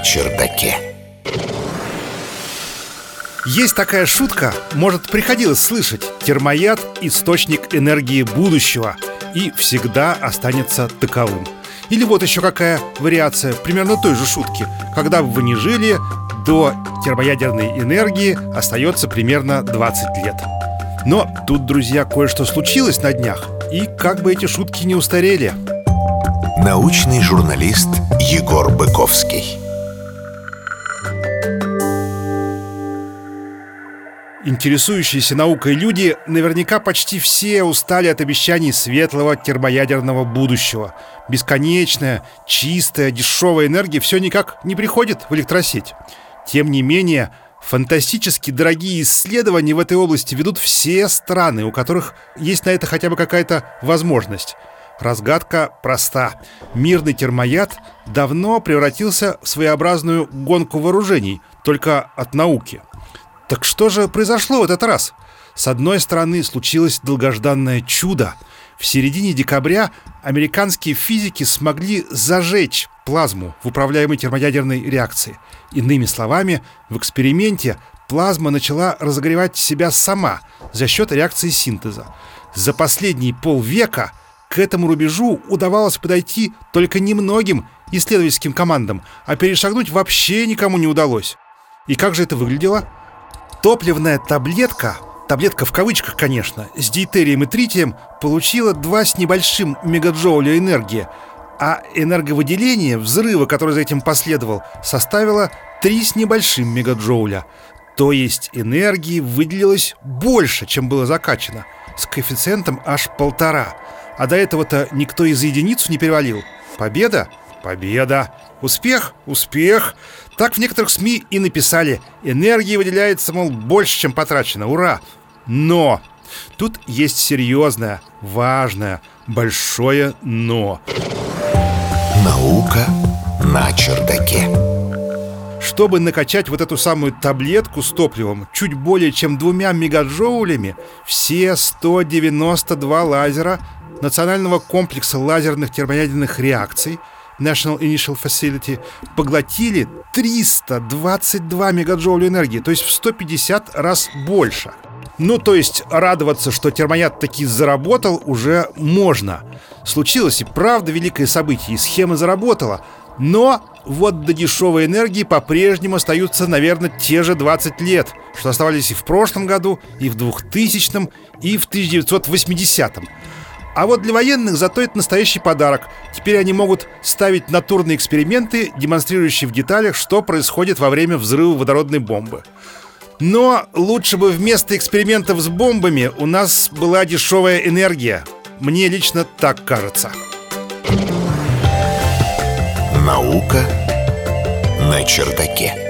чердаке. Есть такая шутка, может, приходилось слышать. Термояд – источник энергии будущего И всегда останется таковым. Или вот еще какая вариация примерно той же шутки. Когда бы вы не жили, до термоядерной энергии остается примерно 20 лет. Но тут, друзья, кое-что случилось на днях И как бы эти шутки не устарели. Научный журналист Егор Быковский Интересующиеся наукой люди наверняка почти все устали от обещаний светлого термоядерного будущего. Бесконечная, чистая, дешевая энергия все никак не приходит в электросеть. Тем не менее, фантастически дорогие исследования в этой области ведут все страны, у которых есть на это хотя бы какая-то возможность. Разгадка проста. Мирный термояд давно превратился в своеобразную гонку вооружений, только от науки – так что же произошло в этот раз? С одной стороны, случилось долгожданное чудо. В середине декабря американские физики смогли зажечь плазму в управляемой термоядерной реакции. Иными словами, в эксперименте плазма начала разогревать себя сама за счет реакции синтеза. За последние полвека к этому рубежу удавалось подойти только немногим исследовательским командам, а перешагнуть вообще никому не удалось. И как же это выглядело? Топливная таблетка, таблетка в кавычках, конечно, с дейтерием и тритием получила 2 с небольшим мегаджоуля энергии, а энерговыделение взрыва, который за этим последовал, составило 3 с небольшим мегаджоуля. То есть энергии выделилось больше, чем было закачано, с коэффициентом аж полтора. А до этого-то никто из единицу не перевалил. Победа? Победа. Успех? Успех. Так в некоторых СМИ и написали Энергии выделяется, мол, больше, чем потрачено, ура! Но! Тут есть серьезное, важное, большое «но». Наука на чердаке. Чтобы накачать вот эту самую таблетку с топливом чуть более чем двумя мегаджоулями, все 192 лазера Национального комплекса лазерных термоядерных реакций – National Initial Facility поглотили 322 мегаджоуля энергии, то есть в 150 раз больше. Ну, то есть радоваться, что термояд таки заработал, уже можно. Случилось и правда великое событие, и схема заработала. Но вот до дешевой энергии по-прежнему остаются, наверное, те же 20 лет, что оставались и в прошлом году, и в 2000-м, и в 1980-м. А вот для военных зато это настоящий подарок. Теперь они могут ставить натурные эксперименты, демонстрирующие в деталях, что происходит во время взрыва водородной бомбы. Но лучше бы вместо экспериментов с бомбами у нас была дешевая энергия. Мне лично так кажется. Наука на чердаке.